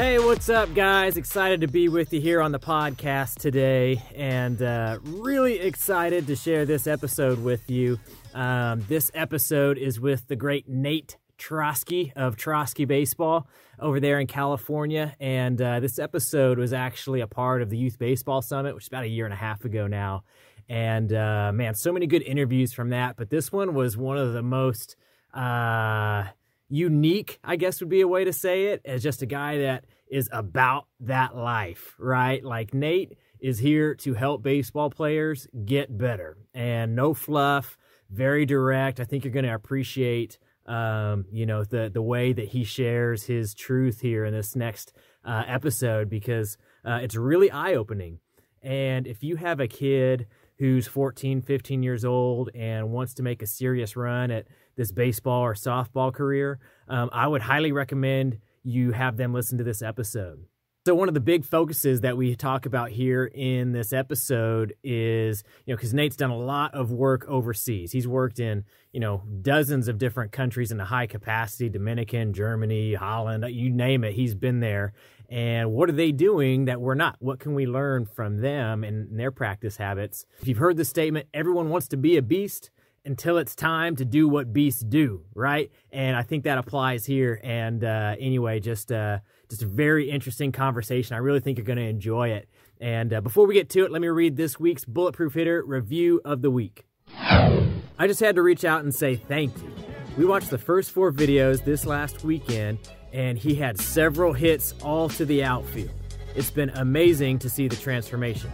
Hey, what's up, guys? Excited to be with you here on the podcast today, and uh, really excited to share this episode with you. Um, this episode is with the great Nate Trosky of Trosky Baseball over there in California. And uh, this episode was actually a part of the Youth Baseball Summit, which is about a year and a half ago now. And uh, man, so many good interviews from that. But this one was one of the most uh, unique, I guess would be a way to say it, as just a guy that is about that life, right? Like Nate is here to help baseball players get better and no fluff, very direct. I think you're going to appreciate um, you know, the the way that he shares his truth here in this next uh, episode because uh, it's really eye opening. And if you have a kid who's 14, 15 years old and wants to make a serious run at this baseball or softball career, um, I would highly recommend you have them listen to this episode. So one of the big focuses that we talk about here in this episode is, you know, because Nate's done a lot of work overseas. He's worked in, you know, dozens of different countries in the high capacity, Dominican, Germany, Holland, you name it. He's been there. And what are they doing that we're not? What can we learn from them and their practice habits? If you've heard the statement, everyone wants to be a beast until it's time to do what beasts do, right? And I think that applies here. And uh, anyway, just uh, just a very interesting conversation. I really think you're going to enjoy it. And uh, before we get to it, let me read this week's Bulletproof Hitter review of the week. I just had to reach out and say thank you. We watched the first four videos this last weekend, and he had several hits all to the outfield. It's been amazing to see the transformation.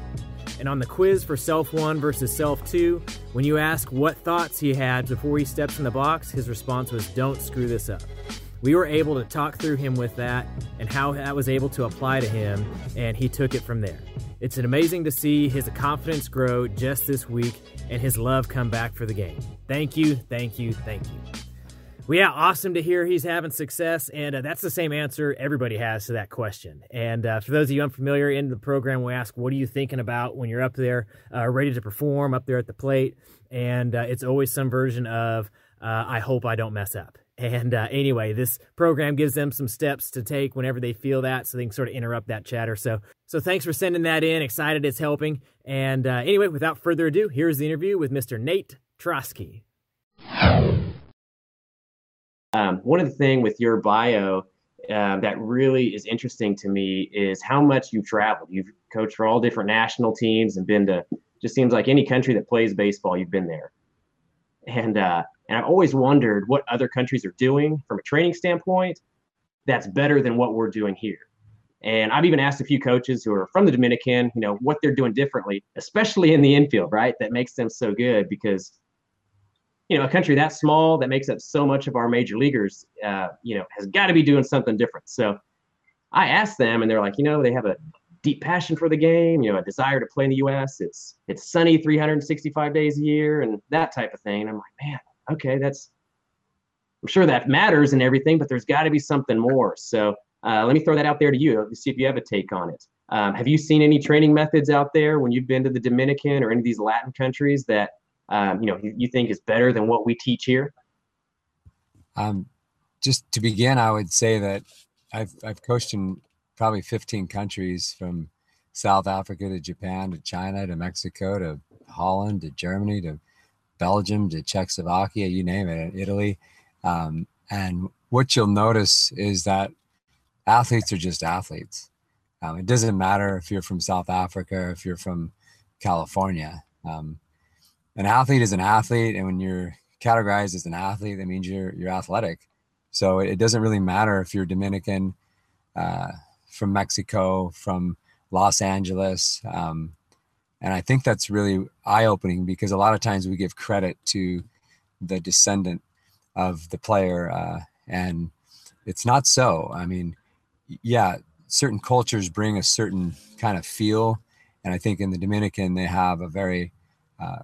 And on the quiz for Self 1 versus Self 2, when you ask what thoughts he had before he steps in the box, his response was, Don't screw this up we were able to talk through him with that and how that was able to apply to him, and he took it from there. It's amazing to see his confidence grow just this week and his love come back for the game. Thank you, thank you, thank you. Well, yeah, awesome to hear he's having success, and uh, that's the same answer everybody has to that question. And uh, for those of you unfamiliar in the program, we ask, "What are you thinking about when you're up there, uh, ready to perform, up there at the plate?" And uh, it's always some version of, uh, "I hope I don't mess up." And uh, anyway, this program gives them some steps to take whenever they feel that, so they can sort of interrupt that chatter. So, so thanks for sending that in. Excited it's helping. And anyway, without further ado, here's the interview with Mr. Nate Trosky. Um, one of the things with your bio uh, that really is interesting to me is how much you've traveled. You've coached for all different national teams and been to just seems like any country that plays baseball, you've been there. And uh, and I've always wondered what other countries are doing from a training standpoint that's better than what we're doing here. And I've even asked a few coaches who are from the Dominican, you know, what they're doing differently, especially in the infield, right? That makes them so good because, you know, a country that small that makes up so much of our major leaguers, uh, you know, has got to be doing something different. So I asked them, and they're like, you know, they have a deep passion for the game, you know, a desire to play in the U.S. It's it's sunny 365 days a year, and that type of thing. And I'm like, man, okay, that's I'm sure that matters and everything, but there's got to be something more. So uh, let me throw that out there to you to see if you have a take on it. Um, have you seen any training methods out there when you've been to the Dominican or any of these Latin countries that um, you know you, you, think is better than what we teach here? Um, just to begin, I would say that I've I've coached in probably 15 countries from South Africa to Japan to China to Mexico to Holland to Germany to Belgium to Czechoslovakia, you name it, Italy. Um, and what you'll notice is that athletes are just athletes. Um, it doesn't matter if you're from South Africa, if you're from California. Um, an athlete is an athlete, and when you're categorized as an athlete, that means you're you're athletic. So it doesn't really matter if you're Dominican, uh, from Mexico, from Los Angeles. Um, and I think that's really eye opening because a lot of times we give credit to the descendant of the player. Uh, and it's not so. I mean, yeah, certain cultures bring a certain kind of feel. And I think in the Dominican, they have a very uh,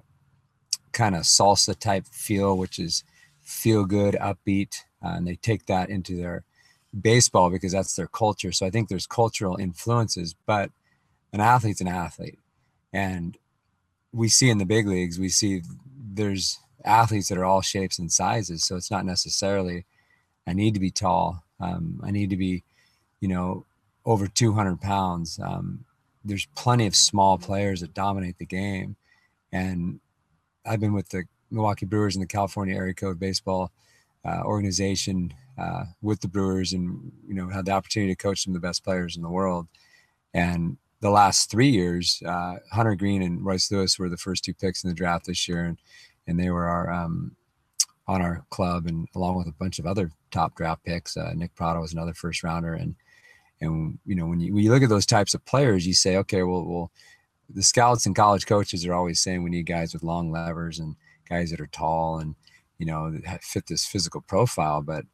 kind of salsa type feel, which is feel good, upbeat. Uh, and they take that into their baseball because that's their culture. So I think there's cultural influences, but an athlete's an athlete and we see in the big leagues we see there's athletes that are all shapes and sizes so it's not necessarily i need to be tall um, i need to be you know over 200 pounds. Um, there's plenty of small players that dominate the game, and I've been with the Milwaukee Brewers and the California Area Code Baseball uh, organization uh, with the Brewers, and you know had the opportunity to coach some of the best players in the world. And the last three years, uh, Hunter Greene and Royce Lewis were the first two picks in the draft this year, and and they were our um, on our club, and along with a bunch of other top draft picks. Uh, Nick Pratto was another first rounder, and and you know when you when you look at those types of players, you say, okay, well, well, the scouts and college coaches are always saying we need guys with long levers and guys that are tall and you know fit this physical profile. But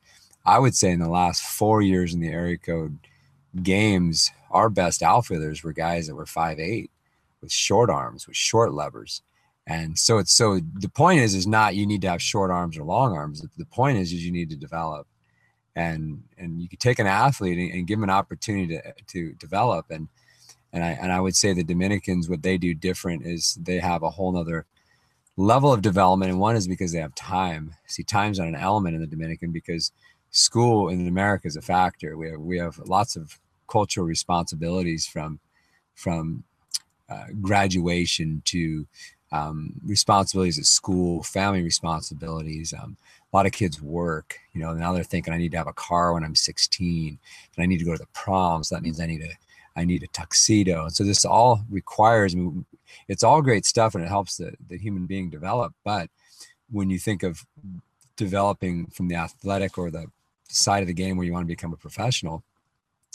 I would say in the last four years in the area code games, our best outfielders were guys that were five eight with short arms, with short levers. And so it's so the point is is not you need to have short arms or long arms. The point is is you need to develop. And and you could take an athlete and, give them an opportunity to to develop. And and I and I would say the Dominicans, what they do different is they have a whole nother level of development. And one is because they have time. See, time's not an element in the Dominican because school in America is a factor. We have we have lots of cultural responsibilities from from uh, graduation to um, responsibilities at school, family responsibilities. Um, a lot of kids work, you know, now they're thinking I need to have a car when I'm 16 and I need to go to the prom. So that means I need a, I need a tuxedo. So this all requires, it's all great stuff and it helps the, the human being develop. But when you think of developing from the athletic or the side of the game where you want to become a professional,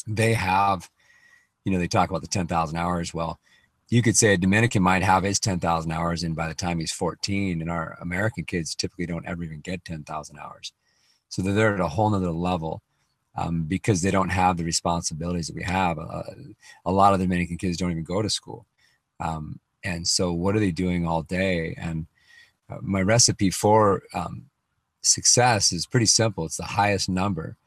they have, you know, they talk about the 10,000 hours. Well, you could say a Dominican might have his 10,000 hours in by the time he's 14, and our American kids typically don't ever even get 10,000 hours. So they're at a whole nother level um, because they don't have the responsibilities that we have. Uh, a lot of the Dominican kids don't even go to school. Um, and so, what are they doing all day? And uh, my recipe for um, success is pretty simple it's the highest number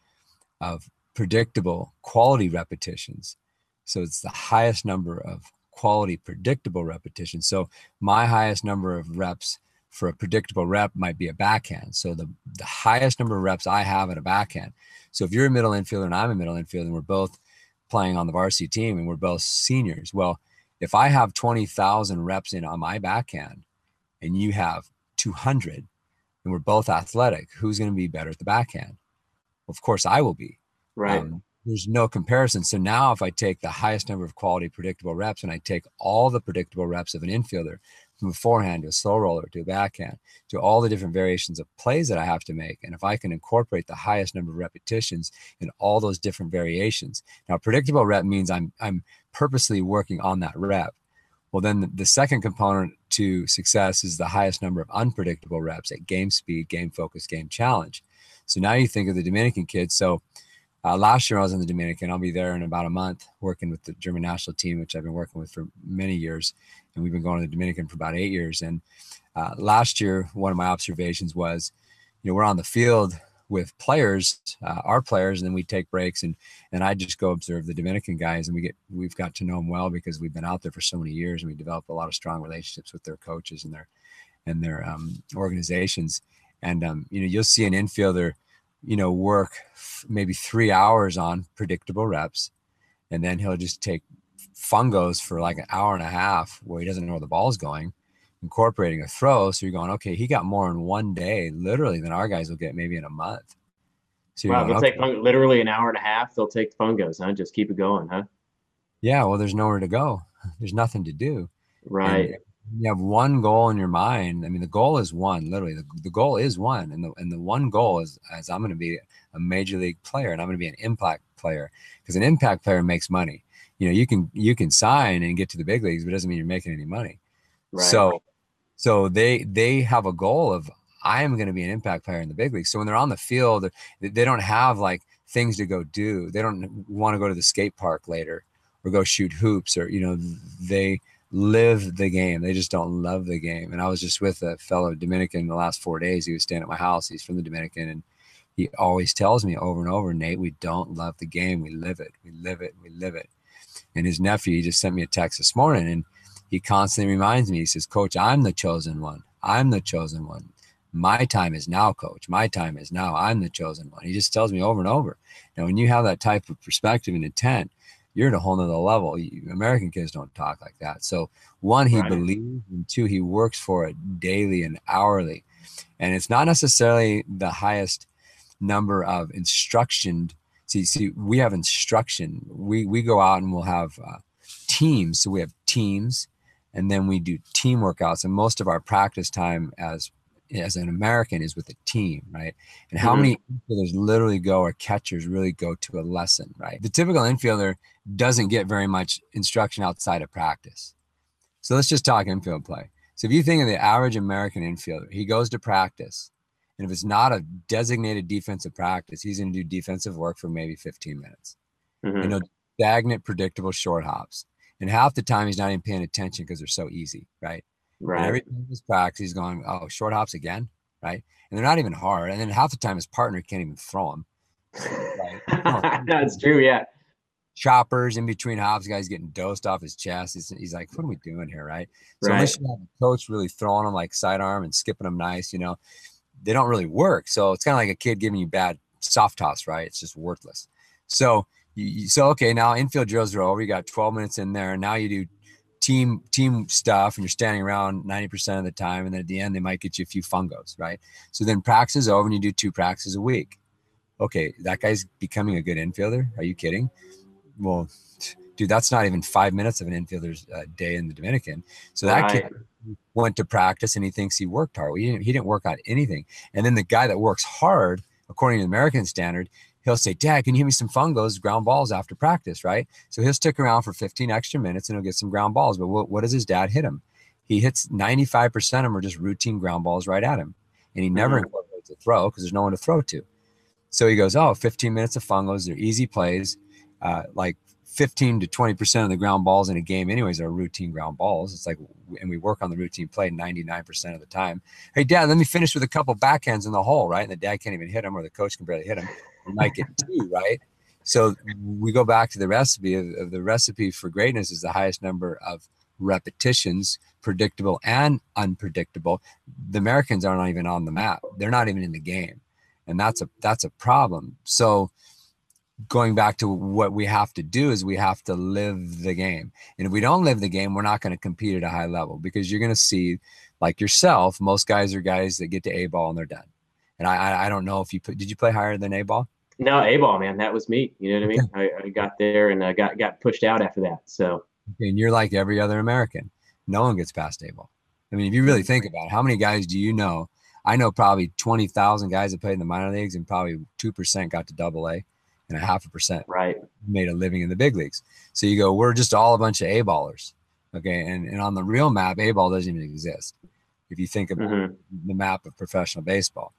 of predictable quality repetitions. So, it's the highest number of quality, predictable repetitions. So my highest number of reps for a predictable rep might be a backhand. So the, the highest number of reps I have at a backhand. So if you're a middle infielder and I'm a middle infielder and we're both playing on the varsity team and we're both seniors, well, if I have 20,000 reps in on my backhand and you have 200 and we're both athletic, who's going to be better at the backhand? Of course, I will be. Right. Um, there's no comparison. So now if I take the highest number of quality predictable reps and I take all the predictable reps of an infielder from a forehand to a slow roller to a backhand to all the different variations of plays that I have to make, and if I can incorporate the highest number of repetitions in all those different variations. Now predictable rep means I'm I'm purposely working on that rep. Well, then the, second component to success is the highest number of unpredictable reps at game speed, game focus, game challenge. So now you think of the Dominican kids. So uh, last year I was in the Dominican. I'll be there in about a month working with the German national team, which I've been working with for many years. And we've been going to the Dominican for about eight years. And uh, last year, one of my observations was, you know, we're on the field with players, uh, our players, and then we take breaks and and I just go observe the Dominican guys, and we get we've got to know them well because we've been out there for so many years, and we develop a lot of strong relationships with their coaches and their and their um, organizations. And um, you know, you'll see an infielder you know, work maybe three hours on predictable reps, and then he'll just take fungos for like an hour and a half where he doesn't know where the ball's going, incorporating a throw. So you're going, okay, he got more in one day, literally, than our guys will get maybe in a month. So wow, going, they'll okay. take literally an hour and a half. They'll take fungos, huh? Just keep it going, huh? Yeah. Well, there's nowhere to go. There's nothing to do. Right. And, you have one goal in your mind. I mean, the goal is one, literally. The, the goal is one. And the and the one goal is as I'm going to be a major league player and I'm going to be an impact player because an impact player makes money. You know, you can you can sign and get to the big leagues, but it doesn't mean you're making any money. Right. So so they they have a goal of I am going to be an impact player in the big leagues. So when they're on the field, they don't have like things to go do. They don't want to go to the skate park later or go shoot hoops or you know they live the game. They just don't love the game. And I was just with a fellow Dominican the last four days. He was staying at my house. He's from the Dominican, and he always tells me over and over, Nate, we don't love the game. We live it. We live it. We live it. And his nephew, he just sent me a text this morning, and he constantly reminds me. He says, Coach, I'm the chosen one. I'm the chosen one. My time is now, coach. My time is now. I'm the chosen one. He just tells me over and over. Now, when you have that type of perspective and intent, you're at a whole nother level. American kids don't talk like that. So one, he right. believes, and two, he works for it daily and hourly. And it's not necessarily the highest number of instruction. See, see, we have instruction. We we go out and we'll have uh, teams. So we have teams, and then we do team workouts. And most of our practice time as as an American is with a team, right? And how mm-hmm. many infielders literally go or catchers really go to a lesson, right? The typical infielder doesn't get very much instruction outside of practice. So let's just talk infield play. So if you think of the average American infielder, he goes to practice. And if it's not a designated defensive practice, he's going to do defensive work for maybe 15 minutes. Mm-hmm. You know, stagnant, predictable short hops. And half the time he's not even paying attention because they're so easy, right? Right. And every time he's practice, he's going, oh, short hops again, right? And they're not even hard. And then half the time his partner can't even throw them. Right? That's true, yeah choppers in between hops, guys getting dosed off his chest. He's, he's like, what are we doing here, right? So right. unless you have a coach really throwing them like sidearm and skipping them nice, you know, they don't really work. So it's kind of like a kid giving you bad soft toss, right? It's just worthless. So you, so okay, now infield drills are over. You got 12 minutes in there, and now you do team team stuff, and you're standing around 90% of the time, and then at the end they might get you a few fungos, right? So then practice is over, and you do two practices a week. Okay, that guy's becoming a good infielder. Are you kidding? well, dude, that's not even five minutes of an infielder's uh, day in the Dominican. So that right. kid went to practice and he thinks he worked hard. Well, he, didn't, he didn't work on anything. And then the guy that works hard, according to the American standard, he'll say, Dad, can you hit me some fungos, ground balls after practice, right? So he'll stick around for 15 extra minutes and he'll get some ground balls. But what, what does his dad hit him? He hits 95% of them are just routine ground balls right at him. And he never mm-hmm. incorporates a throw because there's no one to throw to. So he goes, Oh, 15 minutes of fungos, they're easy plays uh, like 15 to 20% of the ground balls in a game anyways are routine ground balls. It's like and we work on the routine play 99% of the time. Hey dad let me finish with a couple backhands in the hole right? And the dad can't even hit him or the coach can barely hit him we might get two right? So we go back to the recipe of, of the recipe for greatness is the highest number of repetitions predictable and unpredictable. The americans are not even on the map. They're not even in the game. And that's a that's a problem. So going back to what we have to do is we have to live the game. And if we don't live the game, we're not going to compete at a high level because you're going to see, like yourself, most guys are guys that get to A ball and they're done. And I, I don't know if you put, did you play higher than A ball? No, A ball, man. That was me. You know what I mean? I, I got there and I got, got pushed out after that. So, and you're like every other American. No one gets past A ball. I mean, if you really think about it, how many guys do you know? I know probably 20,000 guys that played in the minor leagues and probably 2% got to double A and a half a percent right. made a living in the big leagues. So you go we're just all a bunch of a ballers okay? And, and on the real map a ball doesn't even exist if you think about mm-hmm. the map of professional baseball.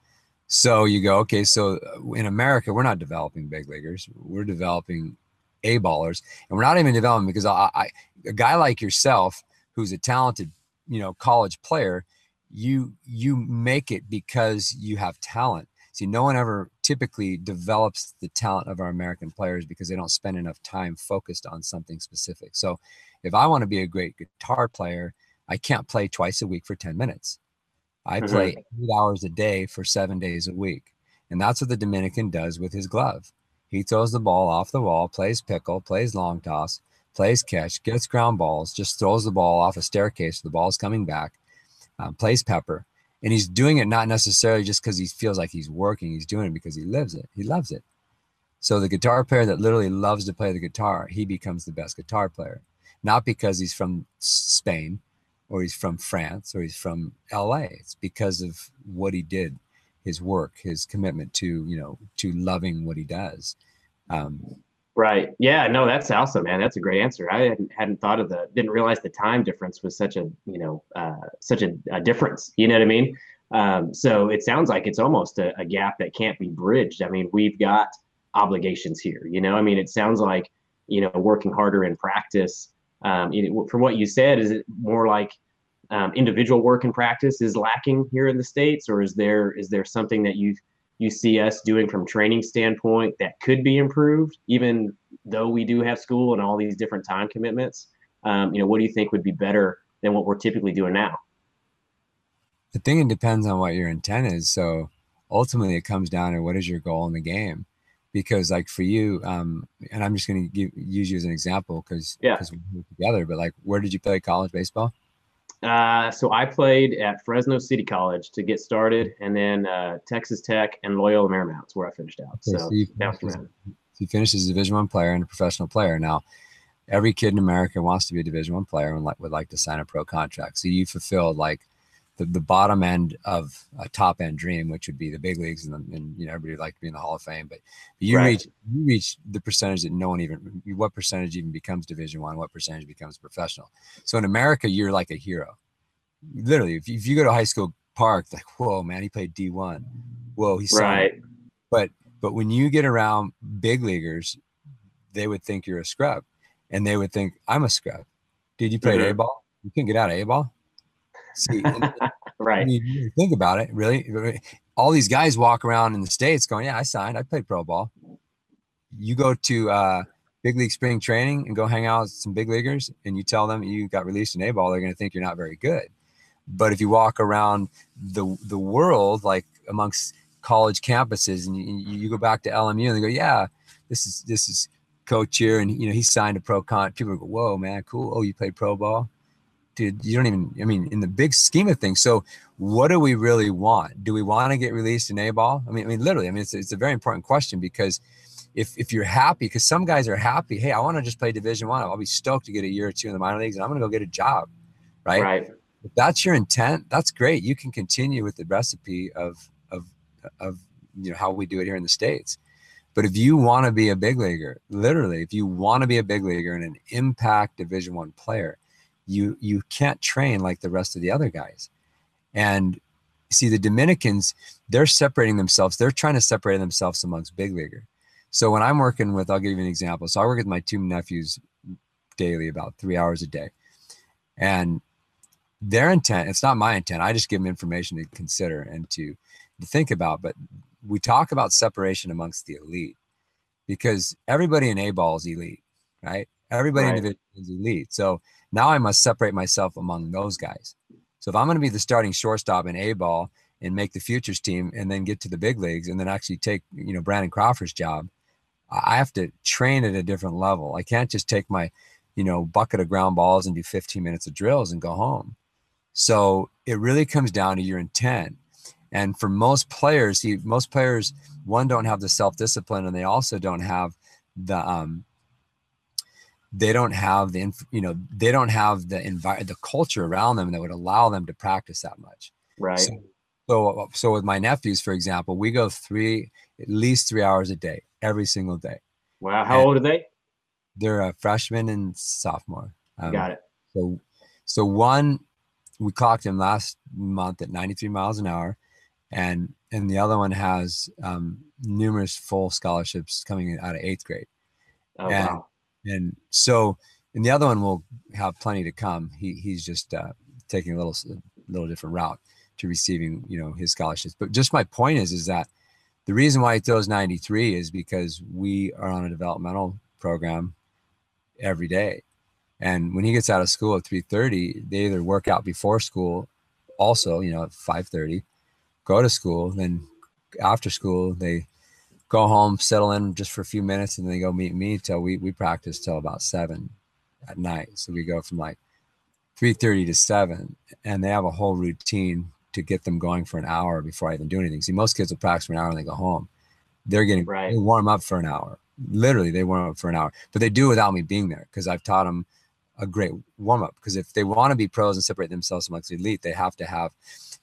So you go okay so in america we're not developing big leaguers we're developing a ballers and we're not even developing because I, I a guy like yourself who's a talented you know college player you you make it because you have talent See, no one ever typically develops the talent of our American players because they don't spend enough time focused on something specific. So, if I want to be a great guitar player, I can't play twice a week for 10 minutes. I mm-hmm. play eight hours a day for seven days a week. And that's what the Dominican does with his glove. He throws the ball off the wall, plays pickle, plays long toss, plays catch, gets ground balls, just throws the ball off a staircase. The ball's coming back, um, plays pepper and he's doing it not necessarily just because he feels like he's working he's doing it because he lives it he loves it. So the guitar player that literally loves to play the guitar he becomes the best guitar player. Not because he's from spain or he's from france or he's from la it's because of what he did his work his commitment to you know to loving what he does. Um, Right. Yeah. No, that's awesome, man. That's a great answer. I hadn't, hadn't thought of the, didn't realize the time difference was such a, you know, uh, such a, a, difference. You know what I mean? Um, so it sounds like it's almost a, a, gap that can't be bridged. I mean, we've got obligations here. You know, I mean, it sounds like, you know, working harder in practice. Um, you know, from what you said, is it more like um, individual work in practice is lacking here in the states, or is there is there something that you you see us doing from training standpoint that could be improved, even though we do have school and all these different time commitments? Um, you know, what do you think would be better than what we're typically doing now? I think it depends on what your intent is. So ultimately, it comes down to what is your goal in the game. because like for you um and i'm just going to use you as an example because yeah we're together but like where did you play college baseball uh, so I played at Fresno City College to get started, and then uh, Texas Tech and Loyola Marymount's where I finished out. Okay, so, so you, you finished as a Division One player and a professional player. Now, every kid in America wants to be a Division One player and like, would like to sign a pro contract. So you fulfilled like the, the bottom end of a top end dream, which would be the big leagues, and, and you know everybody would like to be in the Hall of Fame. But you right. reach you reach the percentage that no one even what percentage even becomes Division One, what percentage becomes professional. So in America, you're like a hero. Literally, if you, if you go to high school park, like whoa, man, he played D one. Whoa, he's right. But but when you get around big leaguers, they would think you're a scrub, and they would think I'm a scrub. Did you play mm-hmm. A ball? You can get out of A ball. See, right. You think about it, really. All these guys walk around in the states going, "Yeah, I signed. I played pro ball." You go to uh, big league spring training and go hang out with some big leaguers, and you tell them you got released in A ball, they're going to think you're not very good. But if you walk around the the world, like amongst college campuses, and you, you go back to LMU and they go, "Yeah, this is this is coach here, and you know he signed a pro con." People go, "Whoa, man, cool! Oh, you played pro ball." Dude, you don't even, I mean, in the big scheme of things. So what do we really want? Do we want to get released in A ball? I mean, I mean, literally, I mean, it's, it's a very important question because if, if you're happy, because some guys are happy, Hey, I want to just play division one. I'll be stoked to get a year or two in the minor leagues and I'm going to go get a job. Right. Right. If that's your intent, that's great. You can continue with the recipe of, of, of, you know, how we do it here in the States. But if you want to be a big leaguer, literally, if you want to be a big leaguer and an impact division one player, you you can't train like the rest of the other guys. And see the dominicans they're separating themselves. They're trying to separate themselves amongst big leaguer. So when i'm working with i'll give you an example. So i work with my two nephews daily about three hours a day. And their intent it's not my intent. I just give them information to consider and to, to think about. But we talk about separation amongst the elite because everybody in a ball is elite right? Everybody right. in division is elite. So now I must separate myself among those guys. So if I'm going to be the starting shortstop in A ball and make the futures team and then get to the big leagues and then actually take, you know, Brandon Crawford's job, I have to train at a different level. I can't just take my, you know, bucket of ground balls and do 15 minutes of drills and go home. So it really comes down to your intent. And for most players, see, most players, one don't have the self discipline and they also don't have the um, they don't have the you know they don't have the environment the culture around them that would allow them to practice that much. Right. So, so so with my nephews for example we go three at least three hours a day every single day. Wow. How and old are they? They're a freshman and sophomore. Um, got it. so so one we clocked him last month at 93 miles an hour and and the other one has um, numerous full scholarships coming out of eighth grade. Oh, and, wow and so and the other one will have plenty to come. He he's just uh, taking a little little different route to receiving you know his scholarships. But just my point is is that the reason why he throws 93 is because we are on a developmental program every day. And when he gets out of school at 3:30, they either work out before school, also, you know, at 5:30, go to school, then after school they go home, settle in just for a few minutes, and then they go meet me till we we practice till about seven at night. So we go from like three thirty to seven, and they have a whole routine to get them going for an hour before I even do anything. See, most kids will practice for an hour and they go home. They're getting right. they warm up for an hour. Literally, they warm up for an hour, but they do without me being there because I've taught them a great warm up. Because if they want to be pros and separate themselves amongst the elite, they have to have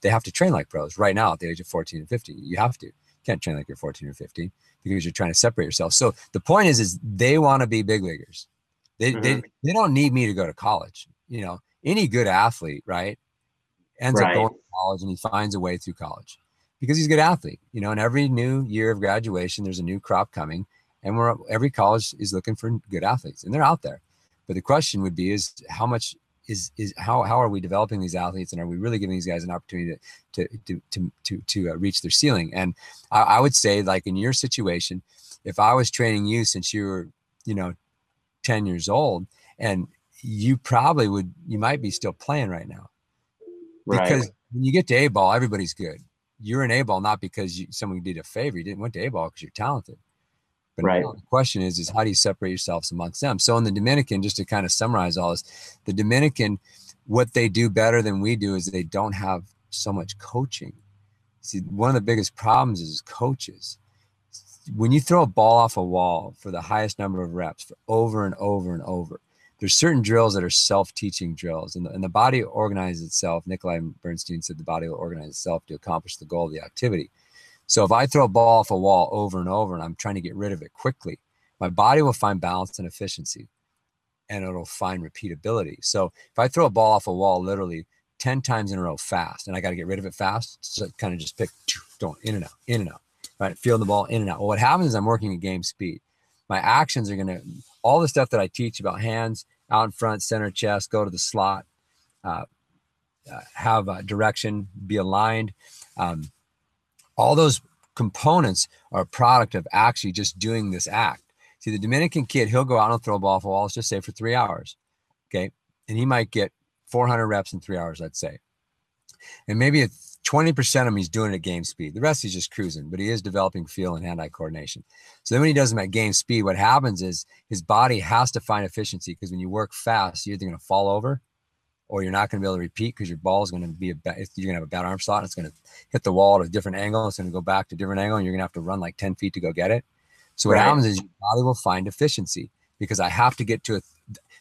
they have to train like pros right now at the age of 14 and 15. You have to can't train like you're 14 or 15 because you're trying to separate yourself. So the point is, is they want to be big leaguers. They, mm-hmm. they, they don't need me to go to college. You know, any good athlete, right, ends right. up going to college and he finds a way through college because he's a good athlete. You know, and every new year of graduation, there's a new crop coming, and we're every college is looking for good athletes, and they're out there. But the question would be: is how much is is how how are we developing these athletes and are we really giving these guys an opportunity to to to to to, uh, reach their ceiling? And I, I, would say like in your situation if i was training you since you were you know 10 years old and you probably would you might be still playing right now. Right. because when you get to a ball everybody's good. You're an a ball not because you, someone did a favor. You didn't went to a ball because you're talented But right. the question is, is how do you separate yourselves amongst them? So in the Dominican, just to kind of summarize all this, the Dominican, what they do better than we do is they don't have so much coaching. See, one of the biggest problems is coaches. When you throw a ball off a wall for the highest number of reps for over and over and over, there's certain drills that are self-teaching drills and the, and the body organizes itself. Nikolai Bernstein said the body will organize itself to accomplish the goal of the activity. So if I throw a ball off a wall over and over and I'm trying to get rid of it quickly, my body will find balance and efficiency and it'll find repeatability. So if I throw a ball off a wall literally 10 times in a row fast and I got to get rid of it fast, so kind of just pick, going in and out, in and out, right? Feel the ball in and out. Well, what happens is I'm working at game speed. My actions are going to, all the stuff that I teach about hands out in front, center chest, go to the slot, uh, uh, have a direction, be aligned. Um, all those components are a product of actually just doing this act. See, the Dominican kid, he'll go out and throw a ball for walls, just say for three hours. Okay. And he might get 400 reps in three hours, I'd say. And maybe 20% of him he's doing it at game speed. The rest he's just cruising, but he is developing feel and hand-eye coordination. So then when he does them at game speed, what happens is his body has to find efficiency because when you work fast, you're either going to fall over or you're not going to be able to repeat because your ball is going to be a bad, you're going to have a bad arm slot. And it's going to hit the wall at a different angle. It's going to go back to a different angle and you're going to have to run like 10 feet to go get it. So what right. happens is your body will find efficiency because I have to get to a.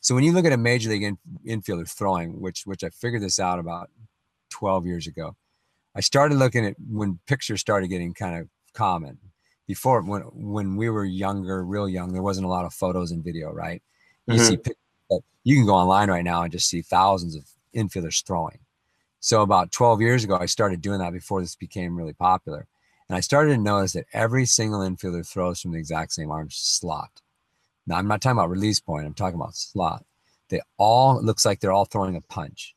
So when you look at a major league in, infielder throwing, which which I figured this out about 12 years ago, I started looking at when pictures started getting kind of common. Before when when we were younger, real young, there wasn't a lot of photos and video, right? You mm-hmm. see you can go online right now and just see thousands of infielders throwing. So about 12 years ago, I started doing that before this became really popular. And I started to notice that every single infielder throws from the exact same arm slot. Now, I'm not talking about release point, I'm talking about slot. They all, looks like they're all throwing a punch.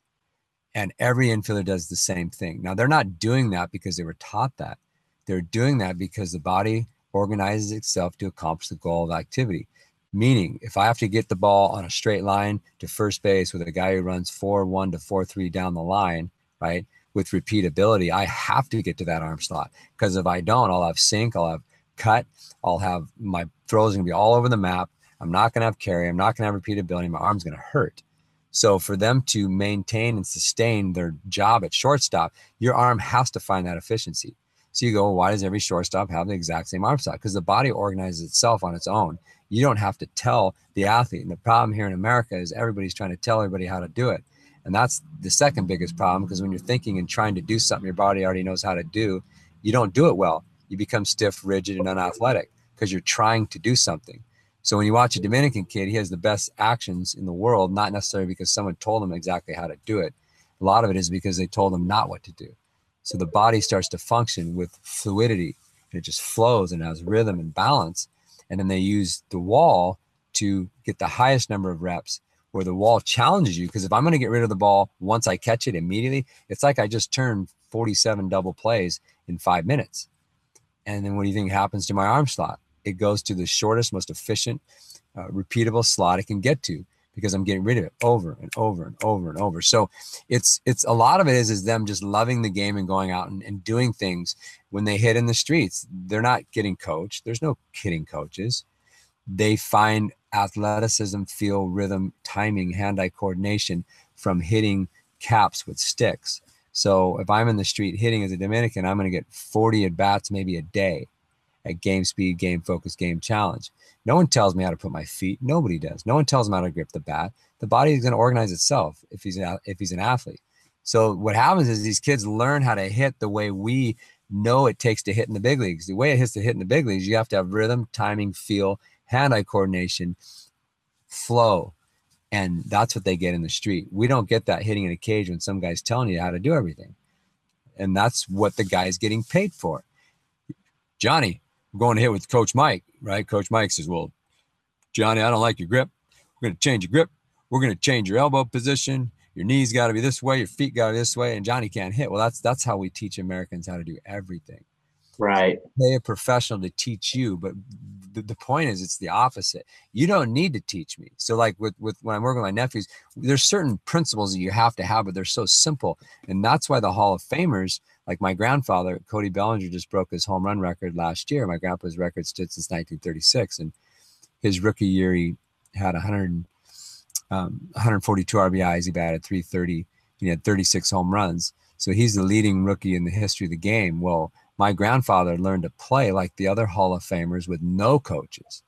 And every infielder does the same thing. Now, they're not doing that because they were taught that. They're doing that because the body organizes itself to accomplish the goal of activity. Meaning, if I have to get the ball on a straight line to first base with a guy who runs 4 1 to 4 3 down the line, right? With repeatability, I have to get to that arm slot because if I don't, I'll have sink, I'll have cut, I'll have my throws going to be all over the map. I'm not going to have carry, I'm not going to have repeatability, my arm's going to hurt. So, for them to maintain and sustain their job at shortstop, your arm has to find that efficiency. So you go, well, why does every shortstop have the exact same arm slot? Because the body organizes itself on its own. You don't have to tell the athlete. And the problem here in America is everybody's trying to tell everybody how to do it. And that's the second biggest problem because when you're thinking and trying to do something your body already knows how to do, you don't do it well. You become stiff, rigid, and unathletic because you're trying to do something. So when you watch a Dominican kid, he has the best actions in the world, not necessarily because someone told him exactly how to do it. A lot of it is because they told him not what to do. So the body starts to function with fluidity and it just flows and has rhythm and balance and then they use the wall to get the highest number of reps where the wall challenges you. Because if i'm going to get rid of the ball once i catch it immediately it's like i just turned 47 double plays in five minutes. And then what do you think happens to my arm slot? It goes to the shortest most efficient uh, repeatable slot it can get to because i'm getting rid of it over and over and over and over so it's it's a lot of it is is them just loving the game and going out and, and doing things when they hit in the streets. They're not getting coached. There's no hitting coaches. They find athleticism, feel, rhythm, timing, hand-eye coordination from hitting caps with sticks. So if I'm in the street hitting as a Dominican, I'm going to get 40 at bats maybe a day at game speed, game focus, game challenge. No one tells me how to put my feet. Nobody does. No one tells me how to grip the bat. The body is going to organize itself if he's an, if he's an athlete. So what happens is these kids learn how to hit the way we know it takes to hit in the big leagues. The way it hits to hit in the big leagues, you have to have rhythm, timing, feel, hand-eye coordination, flow. And that's what they get in the street. We don't get that hitting in a cage when some guy's telling you how to do everything. And that's what the guy's getting paid for. Johnny, we're going to hit with Coach Mike, right? Coach Mike says, Well, Johnny, I don't like your grip. We're going to change your grip. We're going to change your elbow position your knees got to be this way, your feet got to be this way, and Johnny can't hit. Well, that's that's how we teach Americans how to do everything. Right. Pay a professional to teach you, but the, the point is it's the opposite. You don't need to teach me. So like with with when I'm working with my nephews, there's certain principles that you have to have, but they're so simple. And that's why the Hall of Famers Like my grandfather, Cody Bellinger, just broke his home run record last year. My grandpa's record stood since 1936, and his rookie year he had 100, um, 142 RBIs. He batted 330. He had 36 home runs. So he's the leading rookie in the history of the game. Well, my grandfather learned to play like the other Hall of Famers with no coaches,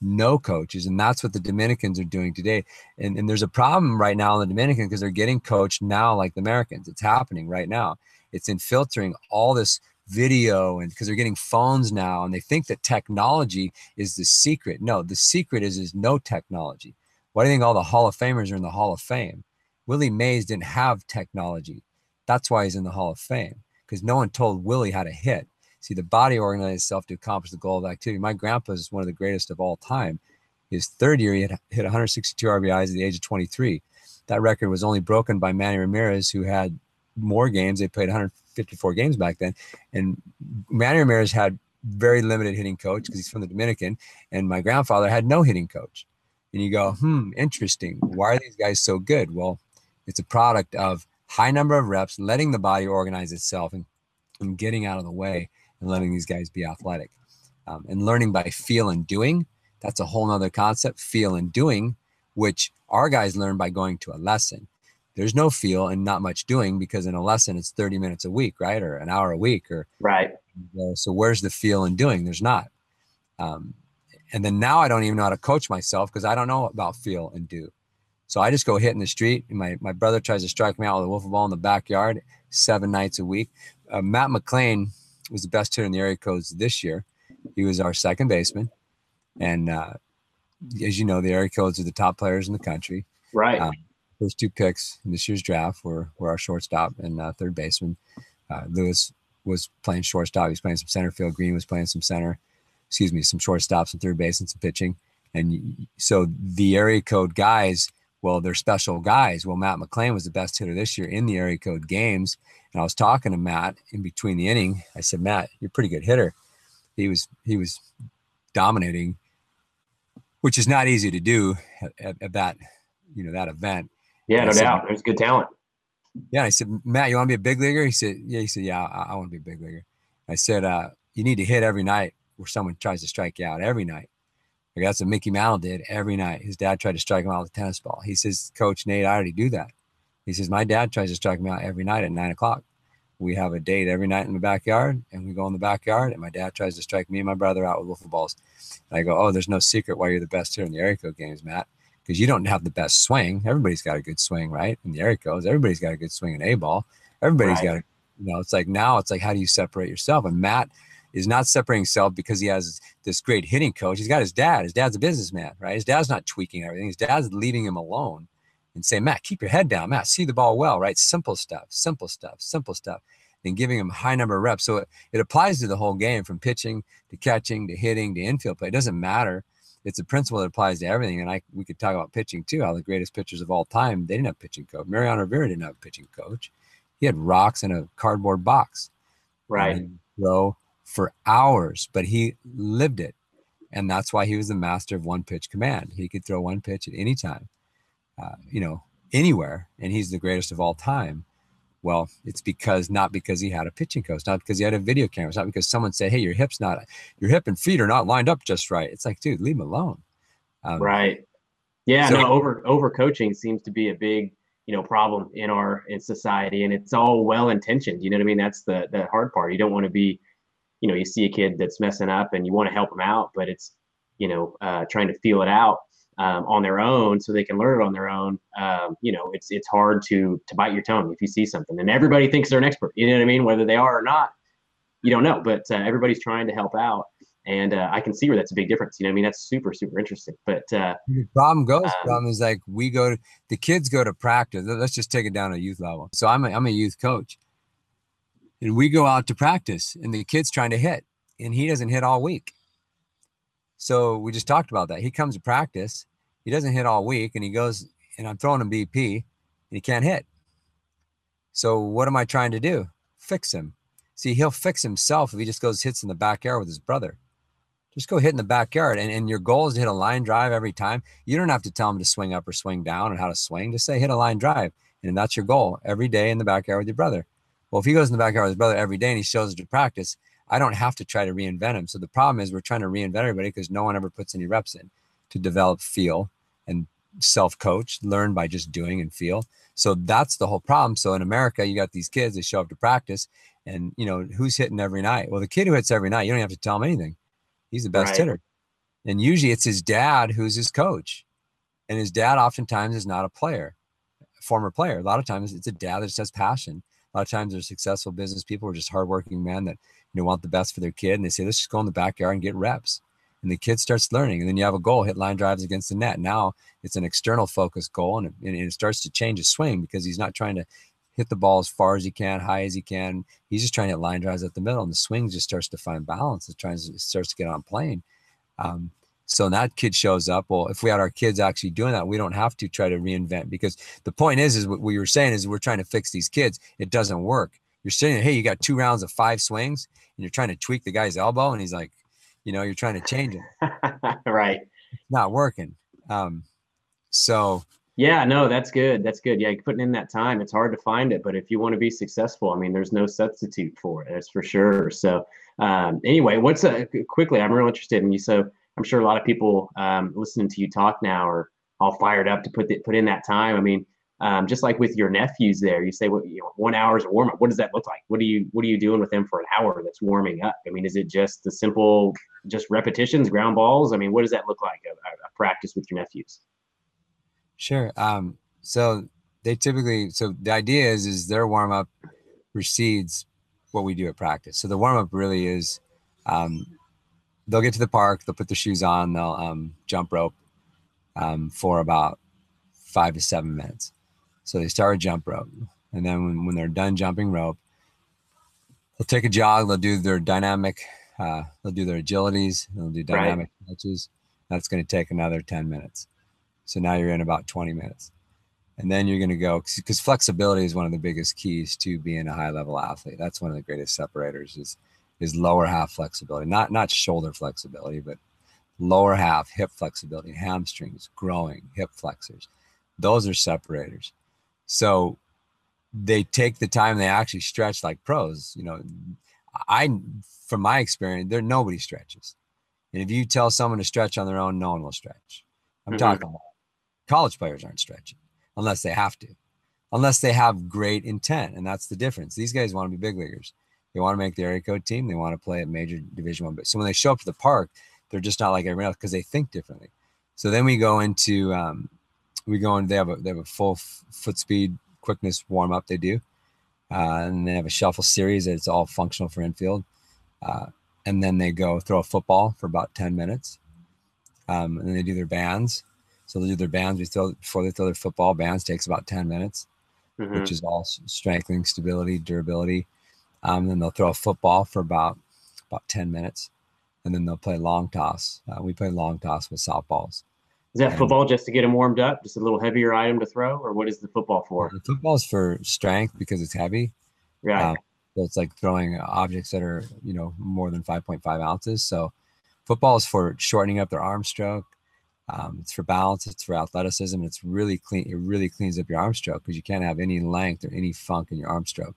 no coaches. And that's what the Dominicans are doing today. And, and there's a problem right now in the Dominican because they're getting coached now like the Americans. It's happening right now. It's in filtering all this video and because they're getting phones now and they think that technology is the secret. No, the secret is is no technology. Why do you think all the Hall of Famers are in the Hall of Fame? Willie Mays didn't have technology. That's why he's in the Hall of Fame because no one told Willie how to hit. See, the body organized itself to accomplish the goal of activity. My grandpa is one of the greatest of all time. His third year, he had hit 162 RBIs at the age of 23. That record was only broken by Manny Ramirez, who had more games. They played 154 games back then. And Manny Ramirez had very limited hitting coach because he's from the Dominican. And my grandfather had no hitting coach. And you go, hmm, interesting. Why are these guys so good? Well, it's a product of high number of reps, letting the body organize itself and, and getting out of the way and letting these guys be athletic. Um, and learning by feel and doing, that's a whole nother concept, feel and doing, which our guys learn by going to a lesson. There's no feel and not much doing because in a lesson it's 30 minutes a week, right? Or an hour a week or right. Uh, so where's the feel and doing? There's not. Um, and then now I don't even know how to coach myself because I don't know about feel and do. So I just go hit in the street. And my, my brother tries to strike me out with a wiffle ball in the backyard seven nights a week. Uh, Matt McLain was the best hitter in the area codes this year. He was our second baseman. And uh, as you know, the area codes are the top players in the country. Right. Um, two picks in this year's draft were, were our shortstop and uh, third baseman. Uh, Lewis was playing shortstop. He was playing some center field. Greene was playing some center, excuse me, some shortstops and third base and some pitching. And so the area code guys – well, they're special guys. Well, Matt McLain was the best hitter this year in the area code games. And I was talking to Matt in between the inning. I said, Matt, you're a pretty good hitter. He was he was dominating, which is not easy to do at, at, at that, you know, that event. Yeah, no said, doubt. There's good talent. Yeah. I said, Matt, you want to be a big leaguer? He said, Yeah. He said, Yeah, I, I want to be a big leaguer. I said, uh, you need to hit every night where someone tries to strike you out every night. Like that's what Mickey Mantle did every night. His dad tried to strike him out with a tennis ball. He says, Coach Nate, I already do that. He says, My dad tries to strike me out every night at nine o'clock. We have a date every night in the backyard, and we go in the backyard, and my dad tries to strike me and my brother out with wiffle balls. And I go, Oh, there's no secret why you're the best here in the area code games, Matt, because you don't have the best swing. Everybody's got a good swing, right? And there it goes. everybody's got a good swing in A ball. Everybody's right. got a, you know, it's like now it's like, how do you separate yourself? And Matt, is not separating himself because he has this great hitting coach. He's got his dad. His dad's a businessman, right? His dad's not tweaking everything. His dad's leaving him alone and saying, Matt, keep your head down. Matt, see the ball well, right? Simple stuff, simple stuff, simple stuff. And giving him high number of reps. So it, it applies to the whole game from pitching to catching to hitting to infield play. It doesn't matter. It's a principle that applies to everything. And I we could talk about pitching too, how the greatest pitchers of all time, they didn't have pitching coach. Mariano Rivera didn't have a pitching coach. He had rocks in a cardboard box. Right. Throw for hours, but he lived it. And that's why he was the master of one pitch command. He could throw one pitch at any time, uh, you know, anywhere. And he's the greatest of all time. Well, it's because not because he had a pitching coach, not because he had a video camera, it's not because someone said, "Hey, your hips not, your hip and feet are not lined up just right." It's like, dude, leave him alone. Um, right. Yeah. So, no. Over over coaching seems to be a big you know problem in our in society, and it's all well intentioned. You know what I mean? That's the the hard part. You don't want to be you know you see a kid that's messing up and you want to help them out but it's you know uh, trying to feel it out um, on their own so they can learn it on their own um, you know it's it's hard to to bite your tongue if you see something. And everybody thinks they're an expert you know what i mean? Whether they are or not you don't know but uh, everybody's trying to help out and uh, i can see where that's a big difference you know i mean? That's super super interesting but uh, the problem goes um, problem is like we go to the kids go to practice let's just take it down to youth level. So i'm a, I'm a youth coach. And we go out to practice and the kid's trying to hit and he doesn't hit all week. So we just talked about that. He comes to practice, he doesn't hit all week, and he goes, and I'm throwing him BP, and he can't hit. So what am I trying to do? Fix him. See, he'll fix himself if he just goes hits in the backyard with his brother. Just go hit in the backyard. And, and your goal is to hit a line drive every time. You don't have to tell him to swing up or swing down and how to swing. Just say hit a line drive. And that's your goal every day in the backyard with your brother. Well, if he goes in the backyard with his brother every day and he shows up to practice, I don't have to try to reinvent him. So the problem is we're trying to reinvent everybody because no one ever puts any reps in to develop feel and self coach, learn by just doing and feel. So that's the whole problem. So in America, you got these kids, they show up to practice and you know, who's hitting every night? Well, the kid who hits every night, you don't have to tell him anything. He's the best right. hitter. And usually it's his dad who's his coach. And his dad oftentimes is not a player, a former player. A lot of times it's a dad that just has passion. A lot of times they're successful business people or just hardworking men that you know want the best for their kid. And they say, let's just go in the backyard and get reps. And the kid starts learning. And then you have a goal, hit line drives against the net. Now it's an external focused goal and it, and it starts to change his swing because he's not trying to hit the ball as far as he can, high as he can. He's just trying to hit line drives at the middle, and the swing just starts to find balance. It tries it starts to get on plane. Um, so that kid shows up. Well, if we had our kids actually doing that, we don't have to try to reinvent because the point is, is what we were saying is we're trying to fix these kids. It doesn't work. You're saying, hey, you got two rounds of five swings, and you're trying to tweak the guy's elbow, and he's like, you know, you're trying to change it. right. It's not working. Um, so yeah, no, that's good. That's good. Yeah, putting in that time, it's hard to find it, but if you want to be successful, I mean, there's no substitute for it. That's for sure. So, um, anyway, what's a, quickly? I'm real interested in you. So, I'm sure a lot of people um, listening to you talk now are all fired up to put the, put in that time. I mean, um, just like with your nephews, there, you say what you know, one hour's a warm up. What does that look like? What are you what are you doing with them for an hour that's warming up? I mean, is it just the simple just repetitions, ground balls? I mean, what does that look like a, a practice with your nephews? Sure. Um, so they typically, so the idea is, is their warm up precedes what we do at practice. So the warm up really is, um, they'll get to the park, they'll put their shoes on, they'll um, jump rope um, for about five to seven minutes. So they start a jump rope, and then when, when they're done jumping rope, they'll take a jog. They'll do their dynamic. Uh, they'll do their agilities. They'll do dynamic right. touches. That's going to take another ten minutes. So now you're in about 20 minutes. And then you're going to go because flexibility is one of the biggest keys to being a high level athlete. That's one of the greatest separators is is lower half flexibility, not not shoulder flexibility, but lower half hip flexibility, hamstrings, growing, hip flexors. Those are separators. So they take the time they actually stretch like pros. You know, I from my experience, there nobody stretches. And if you tell someone to stretch on their own, no one will stretch. I'm mm-hmm. talking about College players aren't stretching unless they have to, unless they have great intent, and that's the difference. These guys want to be big leaguers. They want to make the area code team. They want to play at major Division One. But so when they show up to the park, they're just not like everyone else because they think differently. So then we go into um, we go and they have a they have a full f- foot speed quickness warm up. They do, uh, and they have a shuffle series. It's all functional for infield, uh, and then they go throw a football for about ten minutes, um, and then they do their bands, so they do their bands before they throw their football. Bands takes about 10 minutes, mm-hmm. which is all strengthening, stability, durability. Um, then they'll throw a football for about about 10 minutes, and then they'll play long toss. Uh, we play long toss with softballs. Is that football just to get them warmed up, just a little heavier item to throw, or what is the football for? The football is for strength because it's heavy. Right. Um, so it's like throwing objects that are you know more than 5.5 ounces. So football is for shortening up their arm stroke, um, it's for balance, it's for athleticism. It's really clean. It really cleans up your arm stroke because you can't have any length or any funk in your arm stroke.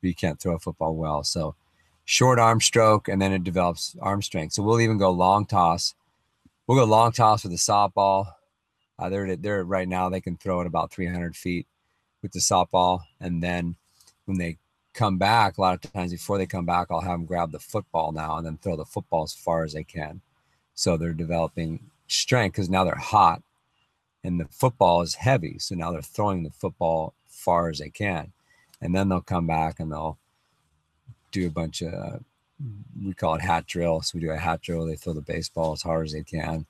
But You can't throw a football well. So short arm stroke, and then it develops arm strength. So we'll even go long toss. We'll go long toss with the softball. Uh, they're they're right now they can throw it about 300 feet with the softball, and then when they come back, a lot of times before they come back, I'll have them grab the football now and then throw the football as far as they can. So they're developing strength because now they're hot and the football is heavy. So now they're throwing the football far as they can. And then they'll come back and they'll do a bunch of, we call it hat drill. So we do a hat drill. They throw the baseball as hard as they can.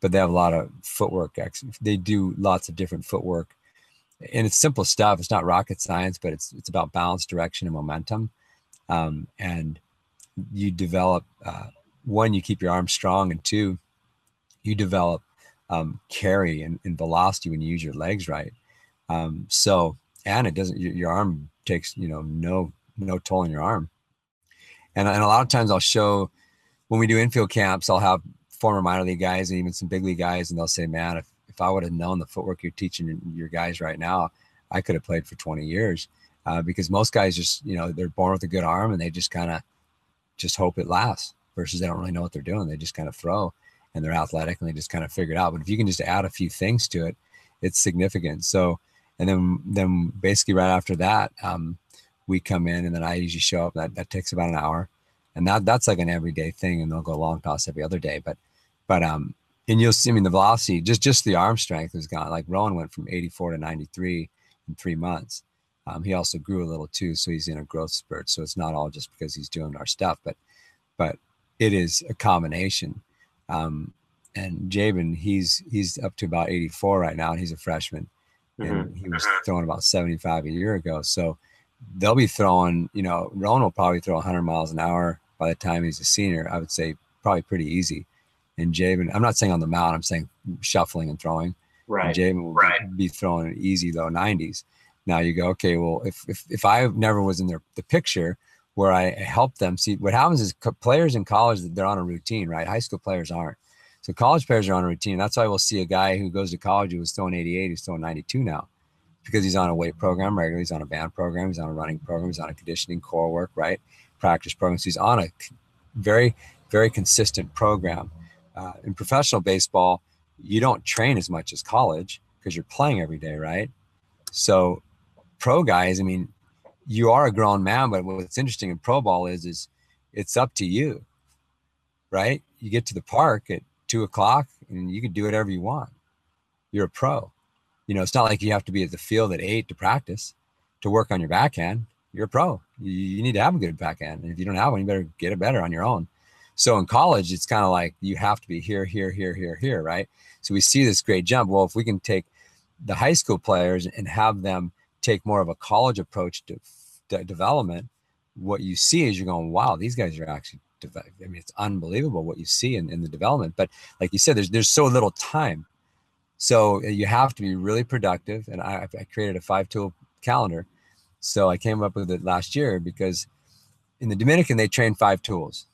But they have a lot of footwork. They do lots of different footwork. And it's simple stuff. It's not rocket science, but it's it's about balance, direction, and momentum. Um, and you develop uh, one, you keep your arms strong, and two, you develop um, carry and, and, velocity when you use your legs right. Um, so, and it doesn't, your, your, arm takes, you know, no, no toll on your arm. And, and a lot of times I'll show when we do infield camps, I'll have former minor league guys and even some big league guys, and they'll say, man, if, if I would have known the footwork you're teaching your, guys right now, I could have played for 20 years. uh, because most guys just you know they're born with a good arm and they just kind of just hope it lasts versus they don't really know what they're doing. They just kind of throw and they're athletic and they just kind of figure it out. But if you can just add a few things to it, it's significant. So, and then then basically right after that, um, we come in and then I usually show up. That that takes about an hour, and that that's like an everyday thing. And they'll go long toss every other day. But but um, and you'll see. I mean, the velocity, just just the arm strength has gone. Like Rowan went from 84 to 93 in three months. Um, he also grew a little too, so he's in a growth spurt. So it's not all just because he's doing our stuff, but but it is a combination. Um, and Jabin, he's he's up to about 84 right now, and he's a freshman, and mm-hmm. he was throwing about 75 a year ago. So they'll be throwing, you know, Rowan will probably throw 100 miles an hour by the time he's a senior. I would say probably pretty easy. And Jabin, I'm not saying on the mound, I'm saying shuffling and throwing. Right. Jabin will right. be throwing easy low 90s. Now you go, okay, well, if if, if I never was in their, the picture where I help them see what happens is co- players in college they're on a routine, right? High school players aren't. So college players are on a routine. That's why we'll see a guy who goes to college who was throwing 88, who's throwing 92 now because he's on a weight program regularly. He's on a band program. He's on a running program. He's on a conditioning core work, right? Practice program. So he's on a very, very consistent program. Uh, in professional baseball, you don't train as much as college because you're playing every day, right? So pro guys, I mean, you are a grown man, but what's interesting in pro ball is is it's up to you, right? You get to the park at two o'clock and you can do whatever you want. You're a pro. You know, it's not like you have to be at the field at eight to practice to work on your backhand. You're a pro. You, you need to have a good backhand. And if you don't have one, you better get it better on your own. So in college, it's kind of like you have to be here, here, here, here, here, right? So we see this great jump. Well, if we can take the high school players and have them take more of a college approach to development, what you see is you're going, wow, these guys are actually. I mean, it's unbelievable what you see in, in the development. But like you said, there's there's so little time, so uh, you have to be really productive. And I, I created a five tool calendar. So I came up with it last year because in the Dominican they train five tools,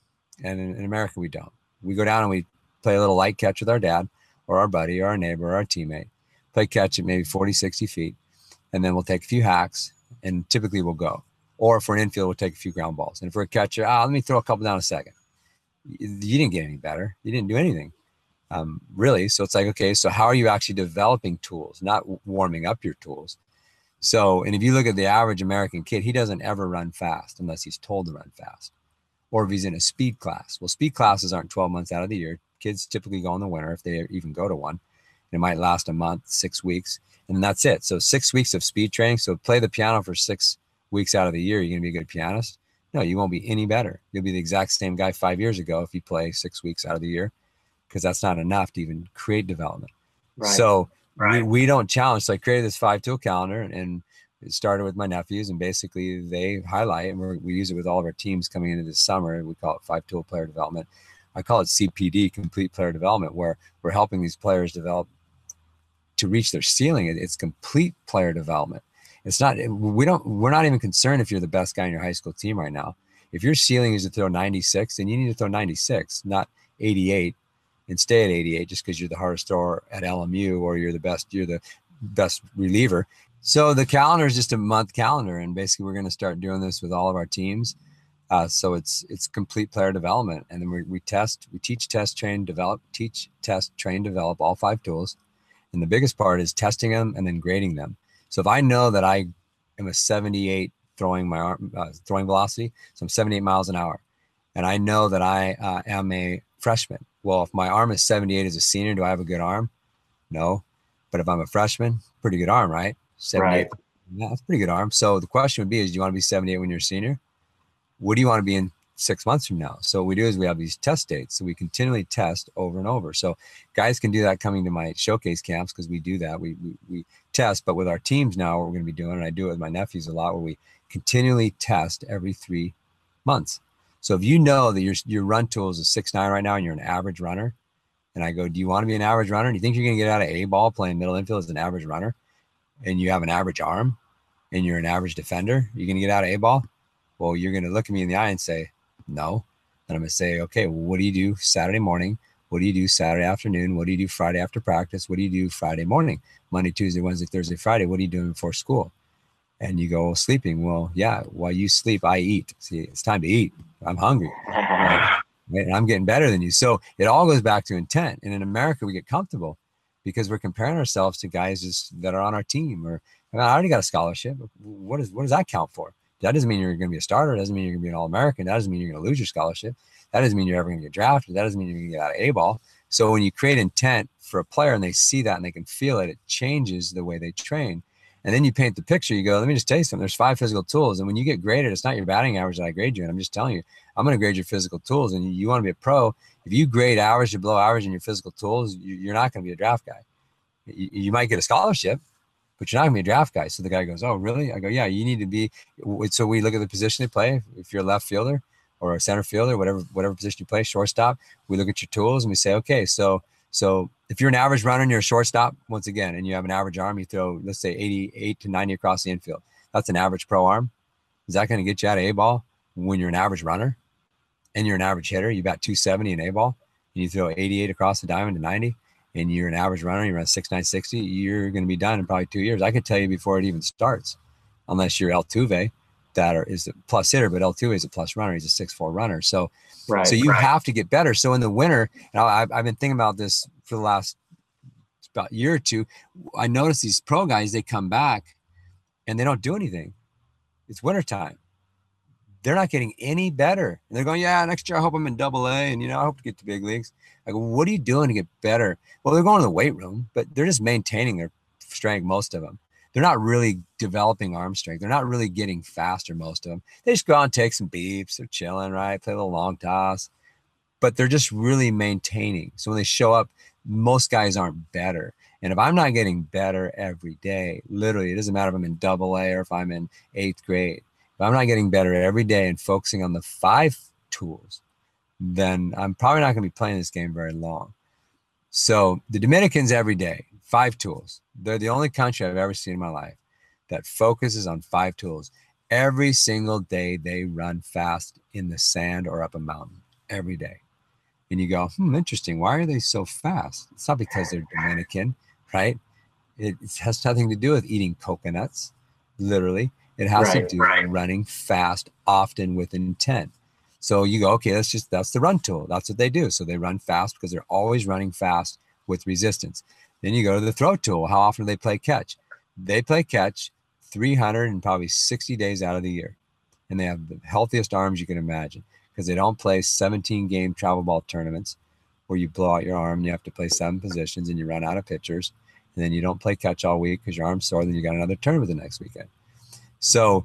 and in, in America we don't. We go down and we play a little light catch with our dad or our buddy or our neighbor or our teammate, play catch at maybe 40, 60 feet, and then we'll take a few hacks and typically we'll go. Or for an infield, we'll take a few ground balls. And for a catcher, ah, let me throw a couple down a second. You didn't get any better. You didn't do anything, um, really. So it's like, okay, so how are you actually developing tools, not warming up your tools? So, and if you look at the average American kid, he doesn't ever run fast unless he's told to run fast, or if he's in a speed class. Well, speed classes aren't 12 months out of the year. Kids typically go in the winter if they even go to one. It might last a month, six weeks, and that's it. So six weeks of speed training. So play the piano for six weeks out of the year, you're going to be a good pianist. No, you won't be any better. You'll be the exact same guy five years ago if you play six weeks out of the year, because that's not enough to even create development. Right. So right. We, we don't challenge. So I created this five tool calendar and it started with my nephews and basically they highlight and we use it with all of our teams coming into this summer. We call it five tool player development. I call it CPD, complete player development, where we're helping these players develop to reach their ceiling. It's complete player development. It's not we don't we're not even concerned if you're the best guy in your high school team right now. If your ceiling is to throw 96, then you need to throw 96, not 88, and stay at 88 just because you're the hardest thrower at LMU or you're the best you're the best reliever. So the calendar is just a month calendar, and basically we're going to start doing this with all of our teams. Uh, so it's it's complete player development, and then we, we test, we teach, test, train, develop, teach, test, train, develop all five tools, and the biggest part is testing them and then grading them. So if I know that I am a 78 throwing my arm, uh, throwing velocity, so I'm 78 miles an hour, and I know that I uh, am a freshman. Well, if my arm is 78 as a senior, do I have a good arm? No, but if I'm a freshman, pretty good arm, right? 78. Right. Yeah, that's pretty good arm. So the question would be: Is do you want to be 78 when you're a senior? What do you want to be in six months from now. So what we do is we have these test dates. So we continually test over and over. So guys can do that coming to my showcase camps because we do that. We, we, we test, but with our teams now, what we're going to be doing, and I do it with my nephews a lot, where we continually test every three months. So if you know that your your run tool is a six nine right now and you're an average runner, and I go, do you want to be an average runner? Do you think you're going to get out of a ball playing middle infield as an average runner, and you have an average arm, and you're an average defender? You're going to get out of a ball? Well, you're going to look at me in the eye and say, no. And I'm going to say, okay, well, what do you do Saturday morning? What do you do Saturday afternoon? What do you do Friday after practice? What do you do Friday morning? Monday, Tuesday, Wednesday, Thursday, Friday. What are you doing before school? And you go, sleeping. Well, yeah, while you sleep, I eat. See, it's time to eat. I'm hungry. Right? And I'm getting better than you. So it all goes back to intent. And in America, we get comfortable because we're comparing ourselves to guys just, that are on our team or I, mean, I already got a scholarship. What, is, what does that count for? That doesn't mean you're going to be a starter. That doesn't mean you're going to be an All American. That doesn't mean you're going to lose your scholarship. That doesn't mean you're ever going to get drafted. That doesn't mean you're going to get out of A ball. So when you create intent for a player and they see that and they can feel it, it changes the way they train. And then you paint the picture. You go, let me just tell you something. There's five physical tools. And when you get graded, it's not your batting average that I grade you. And I'm just telling you, I'm going to grade your physical tools. And you, you want to be a pro. If you grade hours, or blow hours in your physical tools, you, are not going to be a draft guy. You, you might get a scholarship, but you're not gonna be a draft guy. So the guy goes, Oh, really? I go, Yeah, you need to be. So we look at the position they play. If you're a left fielder or a center fielder, whatever whatever position you play, shortstop, we look at your tools and we say, Okay, so so if you're an average runner and you're a shortstop, once again, and you have an average arm, you throw let's say 88 to 90 across the infield. That's an average pro arm. Is that going to get you out of A ball when you're an average runner and you're an average hitter? You bat 270 in A ball and you throw 88 across the diamond to 90 and you're an average runner, you run six nine sixty, you're going to be done in probably two years. I could tell you before it even starts, unless you're Altuve, that are, is a plus hitter, but Altuve is a plus runner. He's a six four runner. So, right, so you right. have to get better. So in the winter, and I, I've been thinking about this for the last about year or two. I notice these pro guys they come back, and they don't do anything. It's wintertime they're not getting any better. And they're going, yeah, next year I hope I'm in double A and, you know, I hope to get to big leagues. Go, what are you doing to get better? Well, they're going to the weight room, but they're just maintaining their strength, most of them. They're not really developing arm strength. They're not really getting faster, most of them. They just go out and take some beeps. They're chilling, right? Play a little long toss, but they're just really maintaining. So when they show up, most guys aren't better. And if I'm not getting better every day, literally, it doesn't matter if I'm in double A or if I'm in eighth grade, if I'm not getting better every day and focusing on the five tools, then I'm probably not going to be playing this game very long. So the Dominicans every day, five tools. They're the only country I've ever seen in my life that focuses on five tools. Every single day they run fast in the sand or up a mountain every day. And you go, hmm, interesting. Why are they so fast? It's not because they're Dominican, right? It, it has nothing to do with eating coconuts, literally. It has right, to do right. with running fast, often with intent. So you go, okay, that's just that's the run tool. That's what they do. So they run fast because they're always running fast with resistance. Then you go to the throw tool. How often do they play catch? They play catch 300 and probably 60 days out of the year. And they have the healthiest arms you can imagine because they don't play 17 game travel ball tournaments where you blow out your arm and you have to play seven positions and you run out of pitchers. And then you don't play catch all week because your arm's sore. Then you got another tournament the next weekend. So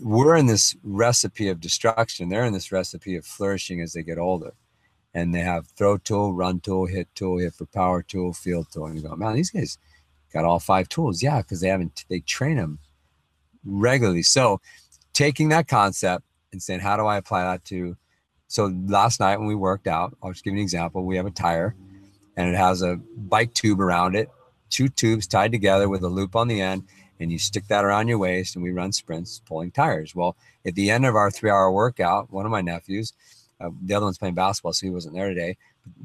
we're in this recipe of destruction. They're in this recipe of flourishing as they get older. And they have throw tool, run tool, hit tool, hit for power tool, field tool. And you go, man, these guys got all five tools. Yeah, because they haven't, they train them regularly. So taking that concept and saying, how do I apply that to? So last night when we worked out, I'll just give you an example. We have a tire and it has a bike tube around it, two tubes tied together with a loop on the end and you stick that around your waist and we run sprints pulling tires. Well, at the end of our three hour workout, one of my nephews, uh, the other one's playing basketball, so he wasn't there today,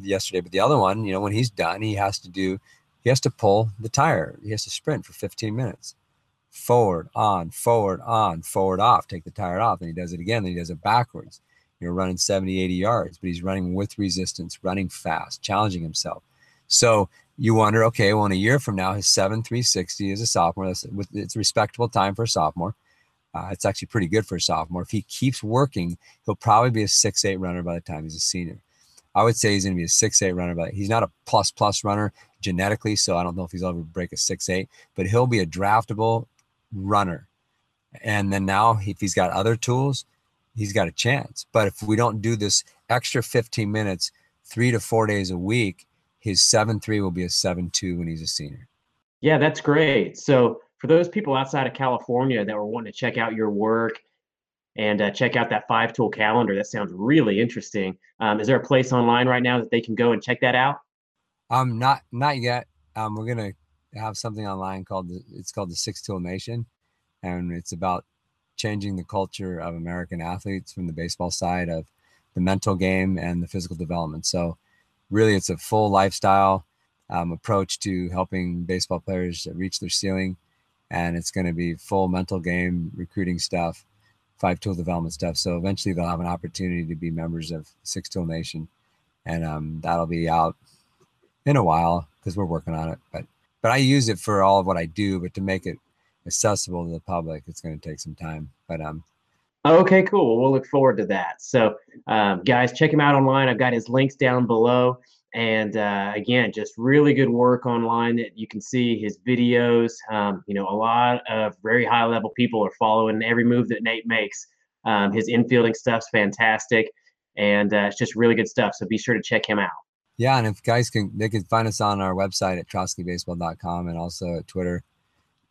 yesterday, but the other one, you know, when he's done, he has to do, he has to pull the tire. He has to sprint for 15 minutes. Forward, on, forward, on, forward, off, take the tire off. And he does it again. Then he does it backwards. You're running 70, 80 yards, but he's running with resistance, running fast, challenging himself. So you wonder, okay, well, in a year from now, his 7360 is a sophomore. That's, it's a respectable time for a sophomore. Uh, it's actually pretty good for a sophomore. If he keeps working, he'll probably be a six eight runner by the time he's a senior. I would say he's going to be a six eight runner, but he's not a plus plus runner genetically, so I don't know if he's ever break a six eight. But he'll be a draftable runner. And then now, if he's got other tools, he's got a chance. But if we don't do this extra 15 minutes, three to four days a week, his 7-3 will be a 7-2 when he's a senior. Yeah, that's great. So for those people outside of California that were wanting to check out your work and uh, check out that five tool calendar, that sounds really interesting. Um, is there a place online right now that they can go and check that out? Um, not not yet. Um, we're gonna have something online called the, it's called the Six Tool Nation, and it's about changing the culture of American athletes from the baseball side of the mental game and the physical development. So really it's a full lifestyle um, approach to helping baseball players reach their ceiling and it's going to be full mental game recruiting stuff, five tool development stuff. So eventually they'll have an opportunity to be members of Six Tool Nation, and um, that'll be out in a while because we're working on it. But but I use it for all of what I do, but to make it accessible to the public, it's going to take some time. But um, Okay, cool. We'll look forward to that. So, um, guys, check him out online. I've got his links down below. And uh, again, just really good work online that you can see his videos. Um, you know, a lot of very high level people are following every move that Nate makes. Um, his infielding stuff's fantastic, and uh, it's just really good stuff. So be sure to check him out. Yeah, and if guys can, they can find us on our website at troskybaseball.com and also at Twitter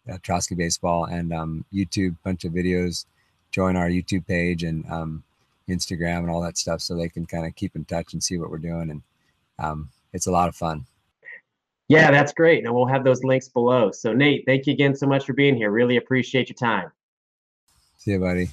at Trosky Baseball and um, YouTube, bunch of videos join our YouTube page and um, Instagram and all that stuff so they can kind of keep in touch and see what we're doing. And um, it's a lot of fun. Yeah, that's great. And we'll have those links below. So, Nate, thank you again so much for being here. Really appreciate your time. See you, buddy.